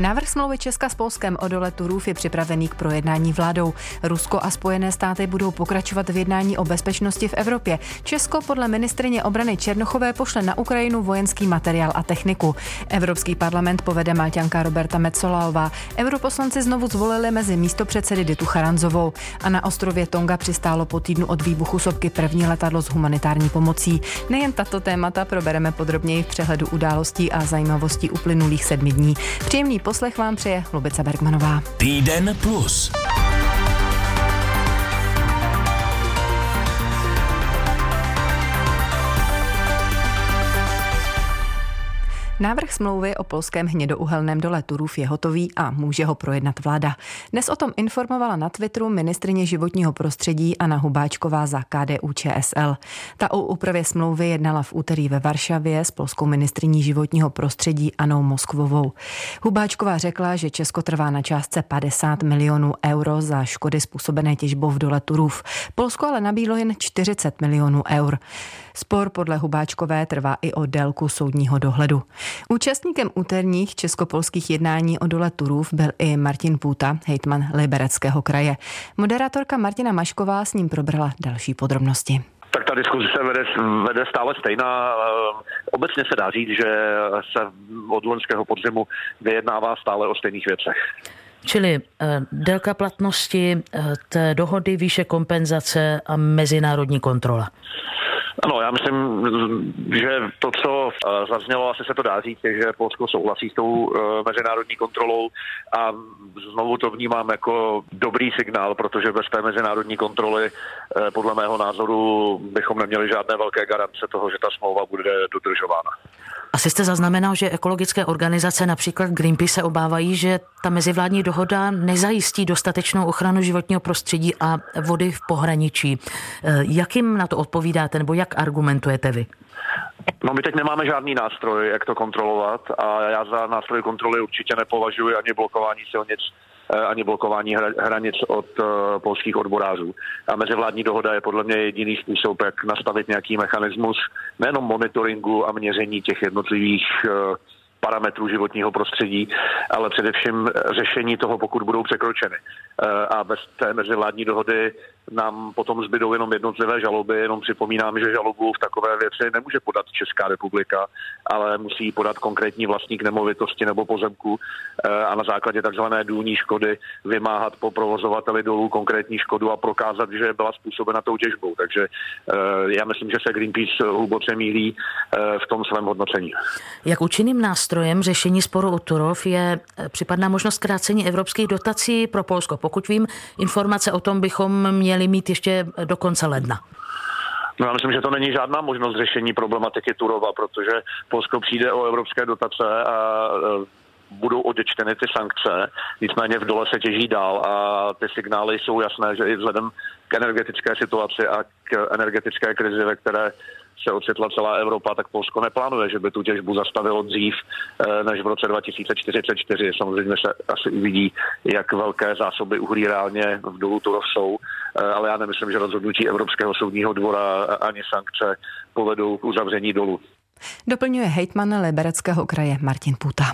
Návrh smlouvy Česka s Polskem o dole Turův je připravený k projednání vládou. Rusko a Spojené státy budou pokračovat v jednání o bezpečnosti v Evropě. Česko podle ministrině obrany Černochové pošle na Ukrajinu vojenský materiál a techniku. Evropský parlament povede Malťanka Roberta Metzolaová. Europoslanci znovu zvolili mezi místopředsedy Ditu Charanzovou. A na ostrově Tonga přistálo po týdnu od výbuchu sopky první letadlo s humanitární pomocí. Nejen tato témata probereme podrobněji v přehledu událostí a zajímavostí uplynulých sedmi dní. Příjemný poslech vám přeje Lubica Bergmanová. Týden plus. Návrh smlouvy o polském hnědouhelném dole Turův je hotový a může ho projednat vláda. Dnes o tom informovala na Twitteru ministrině životního prostředí Anna Hubáčková za KDU ČSL. Ta o úpravě smlouvy jednala v úterý ve Varšavě s polskou ministriní životního prostředí Anou Moskvovou. Hubáčková řekla, že Česko trvá na částce 50 milionů euro za škody způsobené těžbou v dole Turův. Polsko ale nabídlo jen 40 milionů eur. Spor podle Hubáčkové trvá i o délku soudního dohledu. Účastníkem úterních českopolských jednání o dole Turův byl i Martin Půta, hejtman Libereckého kraje. Moderátorka Martina Mašková s ním probrala další podrobnosti. Tak ta diskuze se vede, vede stále stejná. Obecně se dá říct, že se od loňského podzimu vyjednává stále o stejných věcech. Čili eh, délka platnosti eh, té dohody, výše kompenzace a mezinárodní kontrola. Ano, já myslím, že to, co eh, zaznělo, asi se to dá říct, že Polsko souhlasí s tou eh, mezinárodní kontrolou a znovu to vnímám jako dobrý signál, protože bez té mezinárodní kontroly eh, podle mého názoru bychom neměli žádné velké garance toho, že ta smlouva bude dodržována. Asi jste zaznamenal, že ekologické organizace, například Greenpeace, se obávají, že ta mezivládní dohoda nezajistí dostatečnou ochranu životního prostředí a vody v pohraničí. Jak jim na to odpovídáte, nebo jak argumentujete vy? No my teď nemáme žádný nástroj, jak to kontrolovat a já za nástroj kontroly určitě nepovažuji ani blokování silnic, eh, ani blokování hranic od uh, polských odborářů. A mezivládní dohoda je podle mě jediný způsob, jak nastavit nějaký mechanismus nejenom monitoringu a měření těch jednotlivých uh, parametrů životního prostředí, ale především řešení toho, pokud budou překročeny. A bez té mezivládní dohody nám potom zbydou jenom jednotlivé žaloby. Jenom připomínám, že žalobu v takové věci nemůže podat Česká republika, ale musí podat konkrétní vlastník nemovitosti nebo pozemku eh, a na základě takzvané důlní škody vymáhat po provozovateli dolů konkrétní škodu a prokázat, že byla způsobena tou těžbou. Takže eh, já myslím, že se Greenpeace hluboce mílí eh, v tom svém hodnocení. Jak účinným nástrojem řešení sporu o Turov je případná možnost krácení evropských dotací pro Polsko? Pokud vím, informace o tom bychom měli měli mít ještě do konce ledna. No já myslím, že to není žádná možnost řešení problematiky Turova, protože Polsko přijde o evropské dotace a e, budou odečteny ty sankce, nicméně v dole se těží dál a ty signály jsou jasné, že i vzhledem k energetické situaci a k energetické krizi, ve které se ocitla celá Evropa, tak Polsko neplánuje, že by tu těžbu zastavilo dřív eh, než v roce 2044. Samozřejmě se asi uvidí, jak velké zásoby uhlí reálně v dolu Turov jsou, eh, ale já nemyslím, že rozhodnutí Evropského soudního dvora ani sankce povedou k uzavření dolu. Doplňuje hejtman Libereckého kraje Martin Puta.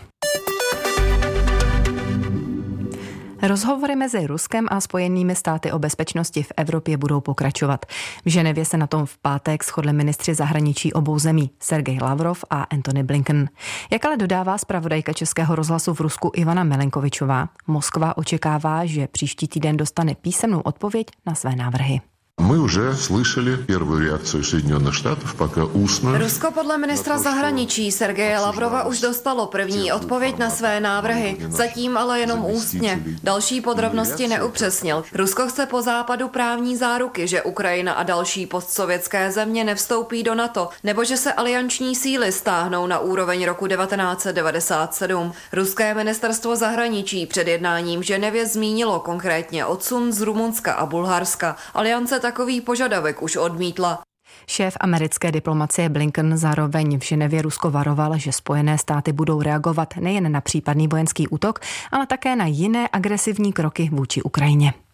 Rozhovory mezi Ruskem a Spojenými státy o bezpečnosti v Evropě budou pokračovat. V Ženevě se na tom v pátek shodli ministři zahraničí obou zemí Sergej Lavrov a Antony Blinken. Jak ale dodává zpravodajka Českého rozhlasu v Rusku Ivana Melenkovičová, Moskva očekává, že příští týden dostane písemnou odpověď na své návrhy. Мы уже слышали первую реакцию Соединенных Штатов, пока устно. Rusko podle ministra zahraničí Sergeje Lavrova už dostalo první odpověď na své návrhy, zatím ale jenom ústně. Další podrobnosti neupřesnil. Rusko chce po západu právní záruky, že Ukrajina a další postsovětské země nevstoupí do NATO, nebo že se alianční síly stáhnou na úroveň roku 1997. Ruské ministerstvo zahraničí před jednáním v Ženevě zmínilo konkrétně odsun z Rumunska a Bulharska. Aliance takový požadavek už odmítla. Šéf americké diplomacie Blinken zároveň v Ženevě Rusko varoval, že Spojené státy budou reagovat nejen na případný vojenský útok, ale také na jiné agresivní kroky vůči Ukrajině.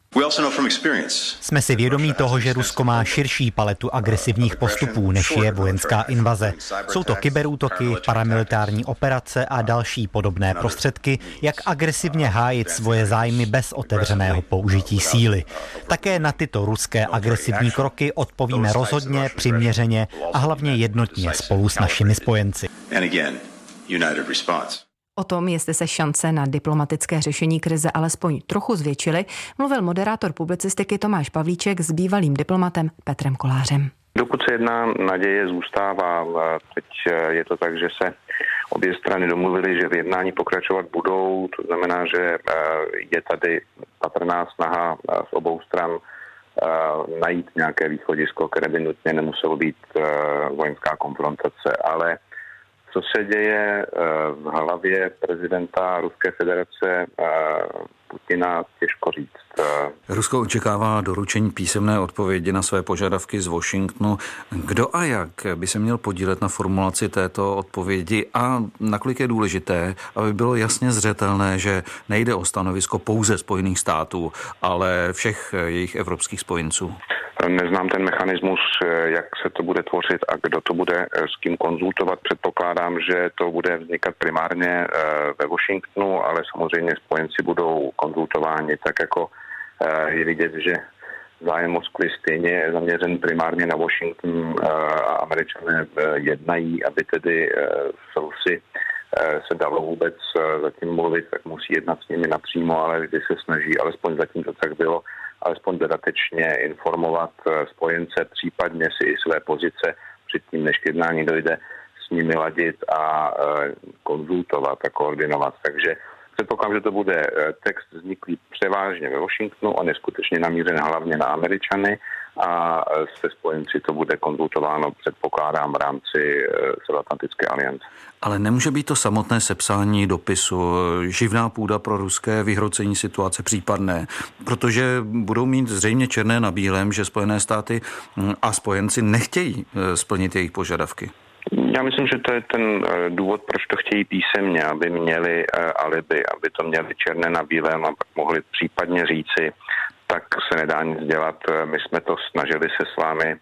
Jsme si vědomí toho, že Rusko má širší paletu agresivních postupů, než je vojenská invaze. Jsou to kyberútoky, paramilitární operace a další podobné prostředky, jak agresivně hájit svoje zájmy bez otevřeného použití síly. Také na tyto ruské agresivní kroky odpovíme rozhodně, přiměřeně a hlavně jednotně spolu s našimi spojenci. O tom, jestli se šance na diplomatické řešení krize alespoň trochu zvětšily, mluvil moderátor publicistiky Tomáš Pavlíček s bývalým diplomatem Petrem Kolářem. Dokud se jedná, naděje zůstává. Teď je to tak, že se obě strany domluvily, že v jednání pokračovat budou. To znamená, že eh, je tady patrná snaha z obou stran eh, najít nějaké východisko, které by nutně nemuselo být eh, vojenská konfrontace, ale co se děje eh, v hlavě prezidenta Ruské federace eh, Putina, těžko říct. Eh. Rusko očekává doručení písemné odpovědi na své požadavky z Washingtonu. Kdo a jak by se měl podílet na formulaci této odpovědi a nakolik je důležité, aby bylo jasně zřetelné, že nejde o stanovisko pouze Spojených států, ale všech jejich evropských spojenců? Neznám ten mechanismus, jak se to bude tvořit a kdo to bude s kým konzultovat. Předpokládám, že to bude vznikat primárně eh, ve Washingtonu, ale samozřejmě spojenci budou konzultováni, tak jako eh, je vidět, že zájem Moskvy stejně je zaměřen primárně na Washington eh, a američané jednají, aby tedy v Rusy se dalo vůbec zatím mluvit, tak musí jednat s nimi napřímo, ale vždy se snaží, alespoň zatím to tak bylo, alespoň dodatečně informovat eh, spojence, případně si i své pozice předtím, než k jednání dojde, s nimi ladit a eh, konzultovat a koordinovat. Takže Předpokládám, že to bude eh, text vzniklý převážně ve Washingtonu, on je skutečně namířen hlavně na Američany a eh, se spojenci to bude konzultováno, předpokládám, v rámci eh, Severoatlantické aliance. Ale nemůže být to samotné sepsání dopisu, živná půda pro ruské vyhrocení situace případné, protože budou mít zřejmě černé na bílém, že Spojené státy a spojenci nechtějí splnit jejich požadavky. Já myslím, že to je ten důvod, proč to chtějí písemně, aby měli alibi, aby to měli černé na bílém a pak mohli případně říci, tak se nedá nic dělat. Eh, my jsme to snažili se s vámi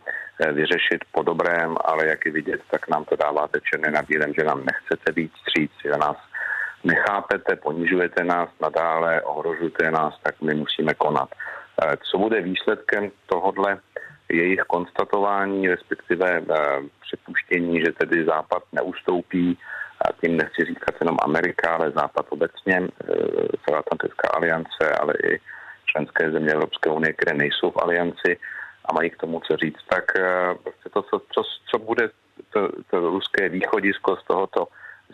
vyřešit po dobrém, ale jak je vidět, tak nám to dáváte černé na bílém, že nám nechcete být stříc, že nás nechápete, ponižujete nás nadále, ohrožujete nás, tak my musíme konat. Co bude výsledkem tohodle jejich konstatování, respektive eh, připuštění, že tedy Západ neustoupí, a tím nechci říkat jenom Amerika, ale Západ obecně, eh, Atlantická aliance, ale i členské země Evropské unie, které nejsou v alianci a mají k tomu co říct, tak eh, prostě to, co, co, co bude to, to ruské východisko z tohoto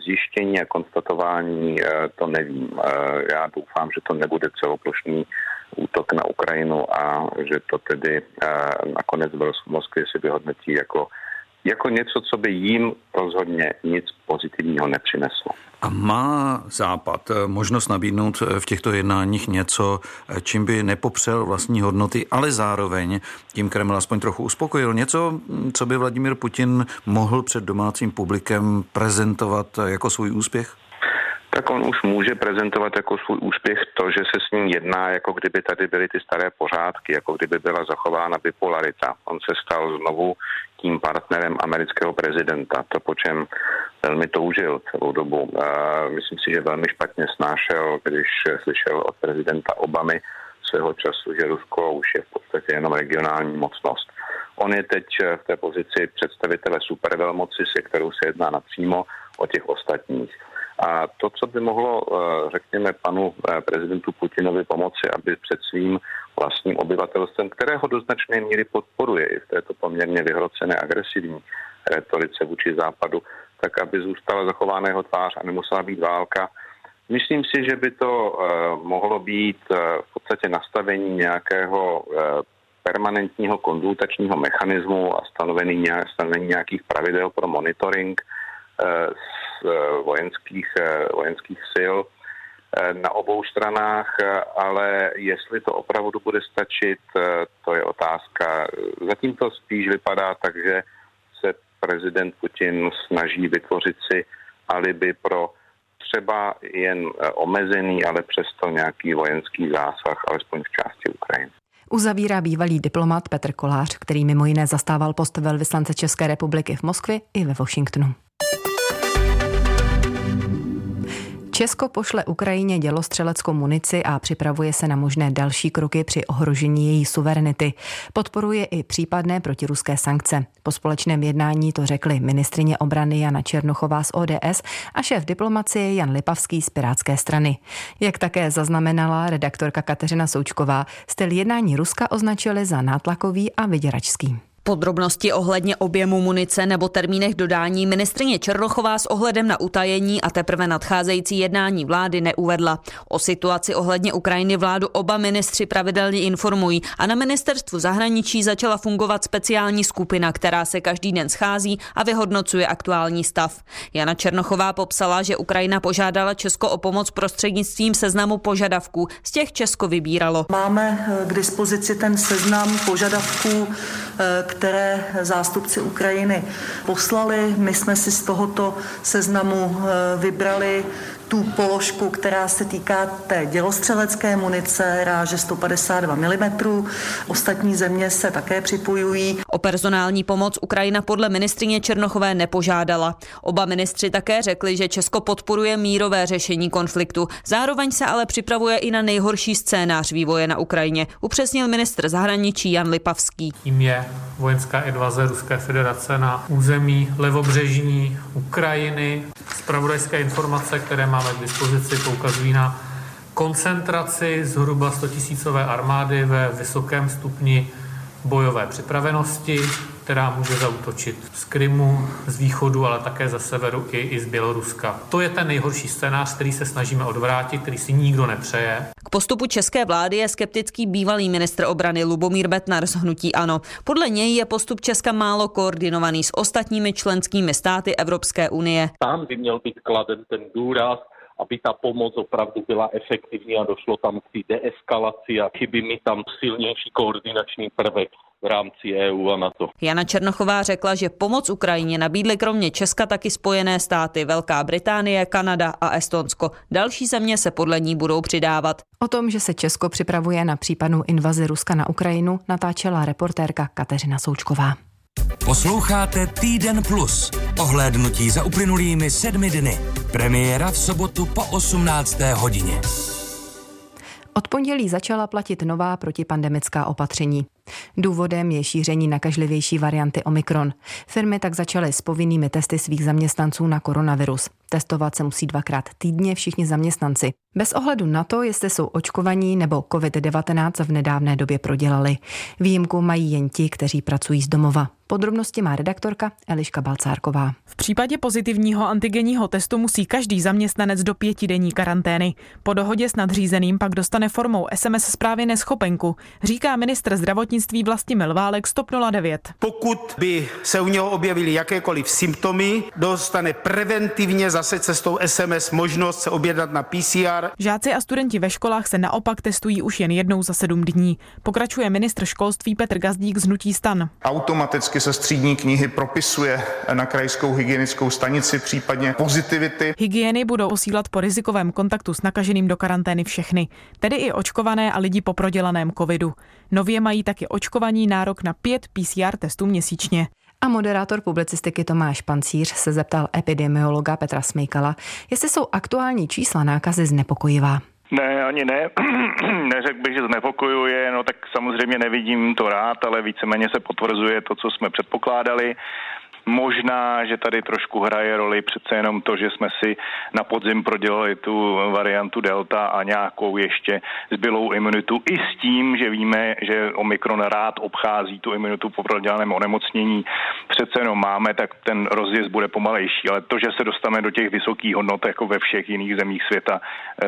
zjištění a konstatování, to nevím. Já doufám, že to nebude celoplošný útok na Ukrajinu a že to tedy eh, nakonec v Moskvě si vyhodnotí jako, jako něco, co by jim rozhodně nic pozitivního nepřineslo. A má Západ eh, možnost nabídnout eh, v těchto jednáních něco, čím by nepopřel vlastní hodnoty, ale zároveň tím Kreml aspoň trochu uspokojil? Něco, hm, co by Vladimir Putin mohl před domácím publikem prezentovat jako svůj úspěch? tak on už může prezentovat jako svůj úspěch to, že se s ním jedná, jako kdyby tady byly ty staré pořádky, jako kdyby byla zachována bipolarita. On se stal znovu tím partnerem amerického prezidenta, to po čem velmi toužil celou dobu. Myslím si, že velmi špatně snášel, když slyšel od prezidenta Obamy svého času, že Rusko už je v podstatě jenom regionální mocnost. On je teď v té pozici představitele supervelmoci, se kterou se jedná napřímo o těch ostatních. A to, co by mohlo, eh, řekněme, panu eh, prezidentu Putinovi pomoci, aby před svým vlastním obyvatelstvem, kterého do značné míry podporuje i v této poměrně vyhrocené agresivní retorice vůči západu, tak aby zůstala zachována jeho tvář a nemusela být válka. Myslím si, že by to uh, mohlo být uh, v podstatě nastavení nějakého uh, permanentního konzultačního mechanismu a stanovení, stanovení nějakých pravidel pro monitoring Eh, vojenských, eh, vojenských sil eh, na obou stranách, ale jestli to opravdu bude stačit, to je otázka. Zatím to spíš vypadá tak, že prezident Putin snaží vytvořit si alibi pro třeba jen eh, omezený, ale přesto nějaký vojenský zásah, alespoň v části Ukrajiny. Uzavírá bývalý diplomat Petr Kolář, který mimo jiné zastával post velvyslance České republiky v Moskvě i ve Washingtonu. Česko pošle Ukrajině dělostřeleckou munici a připravuje se na možné další kroky při ohrožení její suverenity. Podporuje i případné protiruské sankce. Po společném jednání to řekli ministrině obrany Jana Černochová z ODS a šéf diplomacie Jan Lipavský z Pirátské strany. Jak také zaznamenala redaktorka Kateřina Součková, styl jednání Ruska označili za nátlakový a vyděračský. Podrobnosti ohledně objemu munice nebo termínech dodání ministrině Černochová s ohledem na utajení a teprve nadcházející jednání vlády neuvedla. O situaci ohledně Ukrajiny vládu oba ministři pravidelně informují a na ministerstvu zahraničí začala fungovat speciální skupina, která se každý den schází a vyhodnocuje aktuální stav. Jana Černochová popsala, že Ukrajina požádala Česko o pomoc prostřednictvím seznamu požadavků. Z těch Česko vybíralo. Máme k dispozici ten seznam požadavků, eh, které zástupci Ukrajiny poslali. My jsme si z tohoto seznamu eh, vybrali tu položku, která se týká té dělostřelecké munice ráže 152 mm. Ostatní země se také připojují. O personální pomoc Ukrajina podle ministrině Černochové nepožádala. Oba ministři také řekli, že Česko podporuje mírové řešení konfliktu. Zároveň se ale připravuje i na nejhorší scénář vývoje na Ukrajině, upřesnil ministr zahraničí Jan Lipavský. Tím je vojenská invaze Ruské federace na území levobřežní Ukrajiny. Spravodajské informace, které má máme k dispozici, poukazují na koncentraci zhruba 100 tisícové armády ve vysokém stupni bojové připravenosti, která může zautočit z Krymu, z východu, ale také ze severu i, i z Běloruska. To je ten nejhorší scénář, který se snažíme odvrátit, který si nikdo nepřeje. K postupu české vlády je skeptický bývalý ministr obrany Lubomír Betnar z Hnutí Ano. Podle něj je postup Česka málo koordinovaný s ostatními členskými státy Evropské unie. Tam by měl být kladen ten důraz aby ta pomoc opravdu byla efektivní a došlo tam k té deeskalaci a chybí mi tam silnější koordinační prvek v rámci EU a NATO. Jana Černochová řekla, že pomoc Ukrajině nabídly kromě Česka taky Spojené státy, Velká Británie, Kanada a Estonsko. Další země se podle ní budou přidávat. O tom, že se Česko připravuje na případnou invazi Ruska na Ukrajinu, natáčela reportérka Kateřina Součková. Posloucháte Týden Plus. Ohlédnutí za uplynulými sedmi dny. Premiéra v sobotu po 18. hodině. Od pondělí začala platit nová protipandemická opatření. Důvodem je šíření nakažlivější varianty Omikron. Firmy tak začaly s povinnými testy svých zaměstnanců na koronavirus. Testovat se musí dvakrát týdně všichni zaměstnanci. Bez ohledu na to, jestli jsou očkovaní nebo COVID-19 v nedávné době prodělali. Výjimku mají jen ti, kteří pracují z domova. Podrobnosti má redaktorka Eliška Balcárková. V případě pozitivního antigenního testu musí každý zaměstnanec do pětidenní karantény. Po dohodě s nadřízeným pak dostane formou SMS zprávy neschopenku, říká ministr zdravotnictví Vlastimil Válek 109. Pokud by se u něho objevily jakékoliv symptomy, dostane preventivně zase cestou SMS možnost se objednat na PCR. Žáci a studenti ve školách se naopak testují už jen jednou za sedm dní. Pokračuje ministr školství Petr Gazdík z Hnutí stan. Automaticky se střídní knihy propisuje na krajskou hygienickou stanici, případně pozitivity. Hygieny budou osílat po rizikovém kontaktu s nakaženým do karantény všechny, tedy i očkované a lidi po prodělaném covidu. Nově mají taky očkovaní nárok na pět PCR testů měsíčně. A moderátor publicistiky Tomáš Pancíř se zeptal epidemiologa Petra Smejkala, jestli jsou aktuální čísla nákazy znepokojivá. Ne, ani ne. Neřekl bych, že znepokojuje, no tak samozřejmě nevidím to rád, ale víceméně se potvrzuje to, co jsme předpokládali. Možná, že tady trošku hraje roli přece jenom to, že jsme si na podzim prodělali tu variantu Delta a nějakou ještě zbylou imunitu i s tím, že víme, že Omikron rád obchází tu imunitu po prodělaném onemocnění. Přece jenom máme, tak ten rozjezd bude pomalejší, ale to, že se dostaneme do těch vysokých hodnot jako ve všech jiných zemích světa, eh,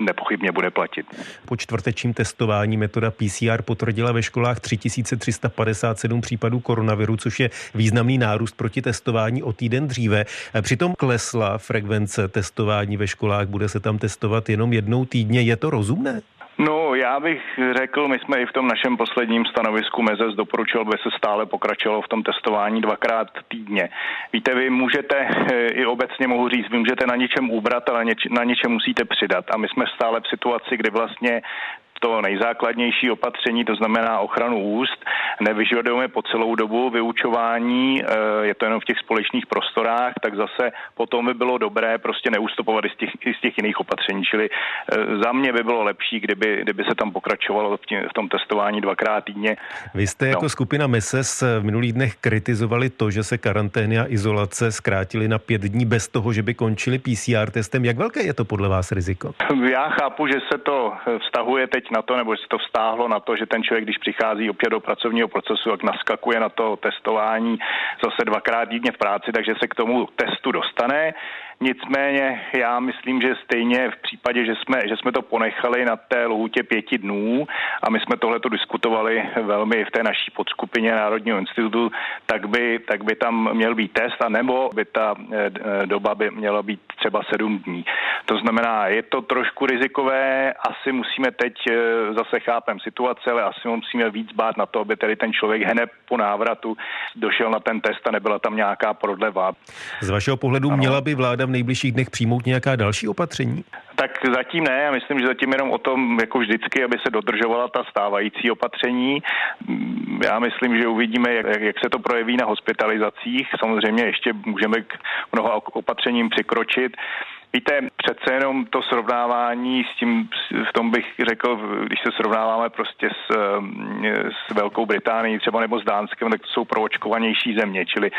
nepochybně bude platit. Po čtvrtečním testování metoda PCR potvrdila ve školách 3357 případů koronaviru, což je významný nárůst proti testování o týden dříve. Přitom klesla frekvence testování ve školách, bude se tam testovat jenom jednou týdně. Je to rozumné? No, já bych řekl, my jsme i v tom našem posledním stanovisku MEZES doporučil, aby se stále pokračovalo v tom testování dvakrát týdně. Víte, vy můžete, eh, i obecně mohu říct, vy můžete na něčem ubrat, ale na něčem musíte přidat. A my jsme stále v situaci, kdy vlastně to nejzákladnější opatření, to znamená ochranu úst, nevyžadujeme po celou dobu vyučování, eh, je to jenom v těch společných prostorách, tak zase potom by bylo dobré prostě neustupovat i z těch, i z těch jiných opatření. Čili eh, za mě by bylo lepší, kdyby, kdyby se tam pokračovalo v, tím, v tom testování dvakrát týdně. Vy jste jako no. skupina MESES v minulých dnech kritizovali to, že se karantény a izolace zkrátily na pět dní bez toho, že by končili PCR testem. Jak velké je to podle vás riziko? Já chápu, že se to vztahuje teď na to, nebo se to vztáhlo na to, že ten člověk, když přichází opět do pracovního procesu, jak naskakuje na to testování zase dvakrát týdně v práci, takže se k tomu testu dostane. Nicméně já myslím, že stejně v případě, že jsme, že jsme to ponechali na té lhůtě pěti dnů a my jsme tohle to diskutovali velmi v té naší podskupině Národního institutu, tak by, tak by tam měl být test a nebo by ta eh, doba by měla být třeba sedm dní. To znamená, je to trošku rizikové, asi musíme teď eh, zase chápem situace, ale asi musíme víc bát na to, aby tedy ten člověk hned po návratu došel na ten test a nebyla tam nějaká prodleva. Z vašeho pohledu ano. měla by vláda v nejbližších dnech přijmout nějaká další opatření? Tak zatím ne, já myslím, že zatím jenom o tom, jako vždycky, aby se dodržovala ta stávající opatření. Já myslím, že uvidíme, jak, jak se to projeví na hospitalizacích. Samozřejmě ještě můžeme k mnoha opatřením přikročit. Víte, přece jenom to srovnávání s tím, v tom bych řekl, když se srovnáváme prostě s, s Velkou Británií třeba nebo s Dánskem, tak to jsou proočkovanější země, čili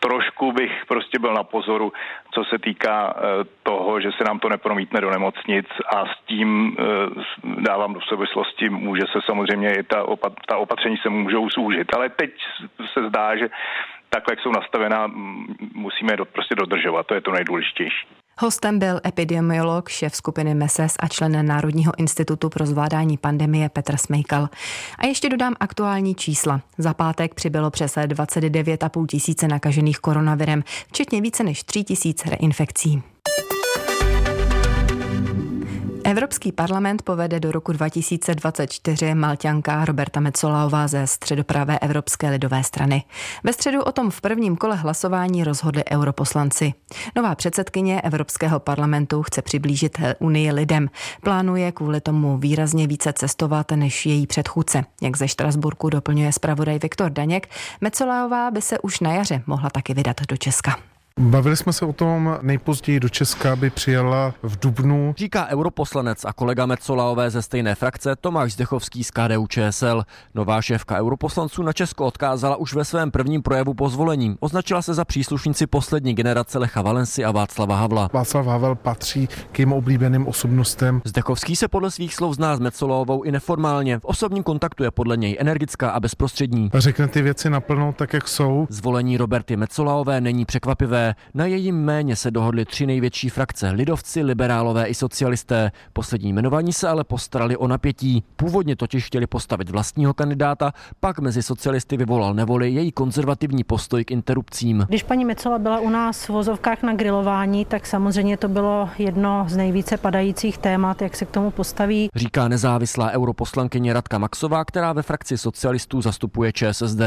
trošku bych prostě byl na pozoru, co se týká eh, toho, že se nám to nepromítne do nemocnic a s tím eh, dávám do souvislosti, může se samozřejmě i ta, opat, ta opatření se můžou zúžit, ale teď se zdá, že takhle, jak jsou nastavená, musíme je prostě dodržovat, to je to nejdůležitější. Hostem byl epidemiolog, šéf skupiny MESES a člen Národního institutu pro zvládání pandemie Petr Smejkal. A ještě dodám aktuální čísla. Za pátek přibylo přes 29,5 tisíce nakažených koronavirem, včetně více než 3 tisíc reinfekcí. Evropský parlament povede do roku 2024 Malťanka Roberta Mecolaová ze středopravé Evropské lidové strany. Ve středu o tom v prvním kole hlasování rozhodli europoslanci. Nová předsedkyně Evropského parlamentu chce přiblížit Unii lidem. Plánuje kvůli tomu výrazně více cestovat než její předchůdce. Jak ze Štrasburku doplňuje zpravodaj Viktor Daněk, Mecolaová by se už na jaře mohla taky vydat do Česka. Bavili jsme se o tom nejpozději do Česka, aby přijela v Dubnu. Říká europoslanec a kolega Mecolaové ze stejné frakce Tomáš Zdechovský z KDU ČSL. Nová šéfka europoslanců na Česko odkázala už ve svém prvním projevu po zvolení. Označila se za příslušníci poslední generace Lecha Valensy a Václava Havla. Václav Havel patří k jim oblíbeným osobnostem. Zdechovský se podle svých slov zná s Mecolaovou i neformálně. V osobním kontaktu je podle něj energická a bezprostřední. A řekne ty věci naplno tak, jak jsou. Zvolení Roberty Mecolaové není překvapivé. Na jejím méně se dohodly tři největší frakce, lidovci, liberálové i socialisté. Poslední jmenovaní se ale postarali o napětí. Původně totiž chtěli postavit vlastního kandidáta, pak mezi socialisty vyvolal nevoli její konzervativní postoj k interrupcím. Když paní Mecola byla u nás v vozovkách na grilování, tak samozřejmě to bylo jedno z nejvíce padajících témat, jak se k tomu postaví. Říká nezávislá europoslankyně Radka Maxová, která ve frakci socialistů zastupuje ČSSD.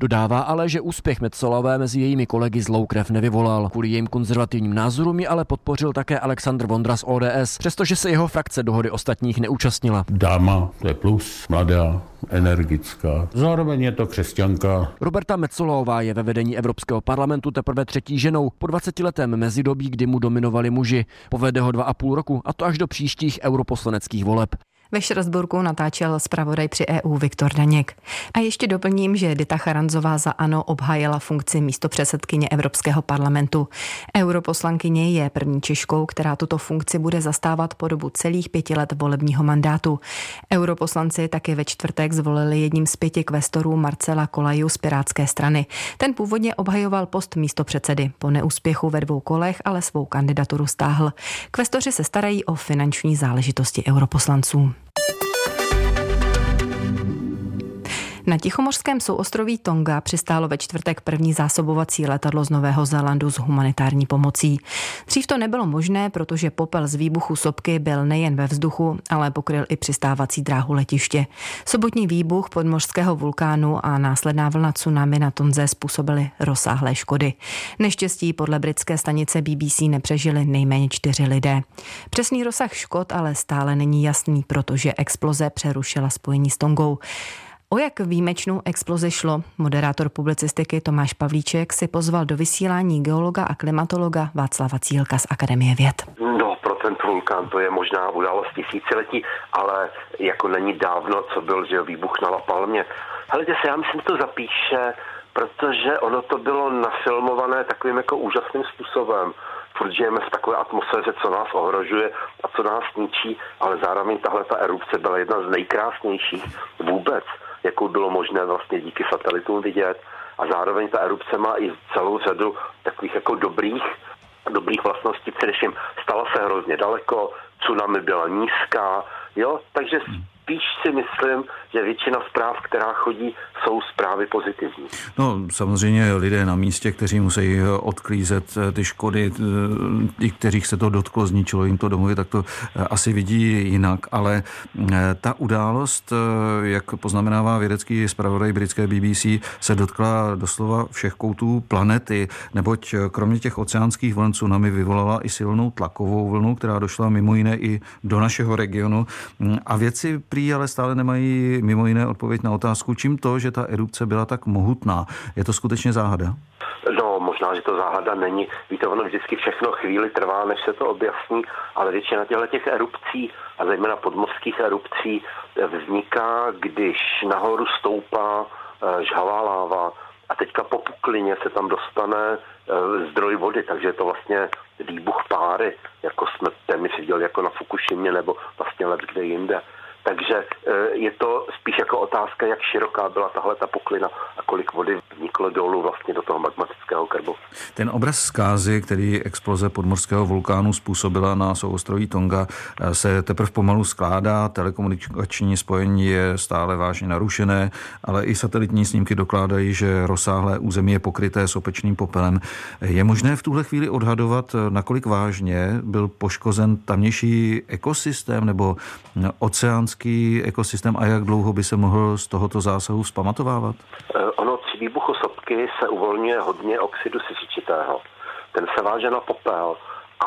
Dodává ale, že úspěch Mecolové mezi jejími kolegy zlou krev nevyvolal nevyvolal. Kvůli jejím konzervativním názorům ji ale podpořil také Aleksandr Vondra z ODS, přestože se jeho frakce dohody ostatních neúčastnila. Dáma, to je plus, mladá, energická. Zároveň je to křesťanka. Roberta Metzolová je ve vedení Evropského parlamentu teprve třetí ženou po 20 letém mezidobí, kdy mu dominovali muži. Povede ho dva a půl roku a to až do příštích europoslaneckých voleb. Ve Štrasburku natáčel zpravodaj při EU Viktor Daněk. A ještě doplním, že Dita Charanzová za ANO obhájila funkci místo předsedkyně Evropského parlamentu. Europoslankyně je první Češkou, která tuto funkci bude zastávat po dobu celých pěti let volebního mandátu. Europoslanci také ve čtvrtek zvolili jedním z pěti kvestorů Marcela Kolaju z Pirátské strany. Ten původně obhajoval post místo předsedy. Po neúspěchu ve dvou kolech ale svou kandidaturu stáhl. Kvestoři se starají o finanční záležitosti europoslanců. Na Tichomořském souostroví Tonga přistálo ve čtvrtek první zásobovací letadlo z Nového Zélandu s humanitární pomocí. Dřív to nebylo možné, protože popel z výbuchu sopky byl nejen ve vzduchu, ale pokryl i přistávací dráhu letiště. Sobotní výbuch podmořského vulkánu a následná vlna tsunami na Tonze způsobily rozsáhlé škody. Neštěstí podle britské stanice BBC nepřežili nejméně čtyři lidé. Přesný rozsah škod ale stále není jasný, protože exploze přerušila spojení s Tongou. O jak výjimečnou explozi šlo, moderátor publicistiky Tomáš Pavlíček si pozval do vysílání geologa a klimatologa Václava Cílka z Akademie věd. No, pro ten vulkán to je možná událost tisíciletí, ale jako není dávno, co byl, že výbuch na La Palmě. Hele, se, já myslím, to zapíše, protože ono to bylo nafilmované takovým jako úžasným způsobem furt žijeme v takové atmosféře, co nás ohrožuje a co nás ničí, ale zároveň tahle ta erupce byla jedna z nejkrásnějších vůbec, jakou bylo možné vlastně díky satelitům vidět. A zároveň ta erupce má i celou řadu takových jako dobrých, dobrých vlastností, především stala se hrozně daleko, tsunami byla nízká, jo, takže spíš si myslím, že většina zpráv, která chodí, jsou zprávy pozitivní. No samozřejmě lidé na místě, kteří musí odklízet eh, ty škody, ty, kterých se to dotklo, zničilo jim to domovy, tak to eh, asi vidí jinak, ale eh, ta událost, jak poznamenává vědecký zpravodaj britské BBC, se dotkla doslova všech koutů planety, neboť kromě těch oceánských vln tsunami vyvolala i silnou tlakovou vlnu, která došla mimo jiné i do našeho regionu mm, a věci prý ale stále nemají mimo jiné odpověď na otázku, čím to, že ta erupce byla tak mohutná. Je to skutečně záhada? No, možná, že to záhada není. Víte, ono vždycky všechno chvíli trvá, než se to objasní, ale většina těchto těch erupcí, a zejména podmořských erupcí, vzniká, když nahoru stoupá eh, žhavá láva a teďka po puklině se tam dostane eh, zdroj vody, takže je to vlastně výbuch páry, jako jsme téměř viděli jako na Fukushimě nebo vlastně let kde jinde. Takže eh, je to spíš jako otázka, jak široká byla tahle ta puklina a kolik vody vniklo dolů vlastně do toho magmatického krbu. Ten obraz zkázy, který exploze podmorského vulkánu způsobila na souostroví Tonga, eh, se teprve pomalu skládá. Telekomunikační spojení je stále vážně narušené, ale i satelitní snímky dokládají, že rozsáhlé území je pokryté sopečným popelem. Je možné v tuhle chvíli odhadovat, eh, nakolik vážně byl poškozen tamnější ekosystém nebo oceán oceánský ekosystém a jak dlouho by se mohl z tohoto zásahu vzpamatovávat? Eh, ono při výbuchu sopky se uvolňuje hodně oxidu siřičitého. Ten se váže na popel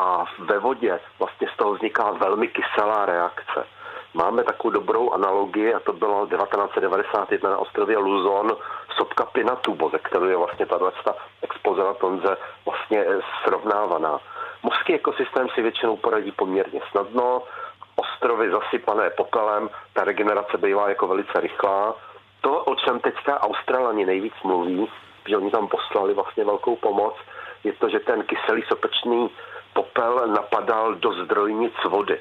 a ve vodě vlastně z toho vzniká velmi kyselá reakce. Máme takovou dobrou analogii a to bylo 1991 na ostrově Luzon sopka Pinatubo, ze kterou je vlastně tato exploze na Tonze vlastně srovnávaná. Mořský ekosystém si většinou poradí poměrně snadno, ostrovy zasypané popelem, ta regenerace bývá jako velice rychlá. To, o čem teďka Australani nejvíc mluví, že oni tam poslali vlastně velkou pomoc, je to, že ten kyselý sopečný popel napadal do zdrojnic vody.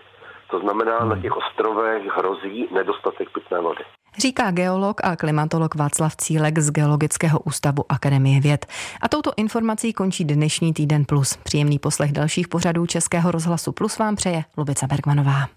To znamená, na těch ostrovech hrozí nedostatek pitné vody. Říká geolog a klimatolog Václav Cílek z Geologického ústavu Akademie věd. A touto informací končí dnešní Týden Plus. Příjemný poslech dalších pořadů Českého rozhlasu Plus vám přeje Lubica Bergmanová.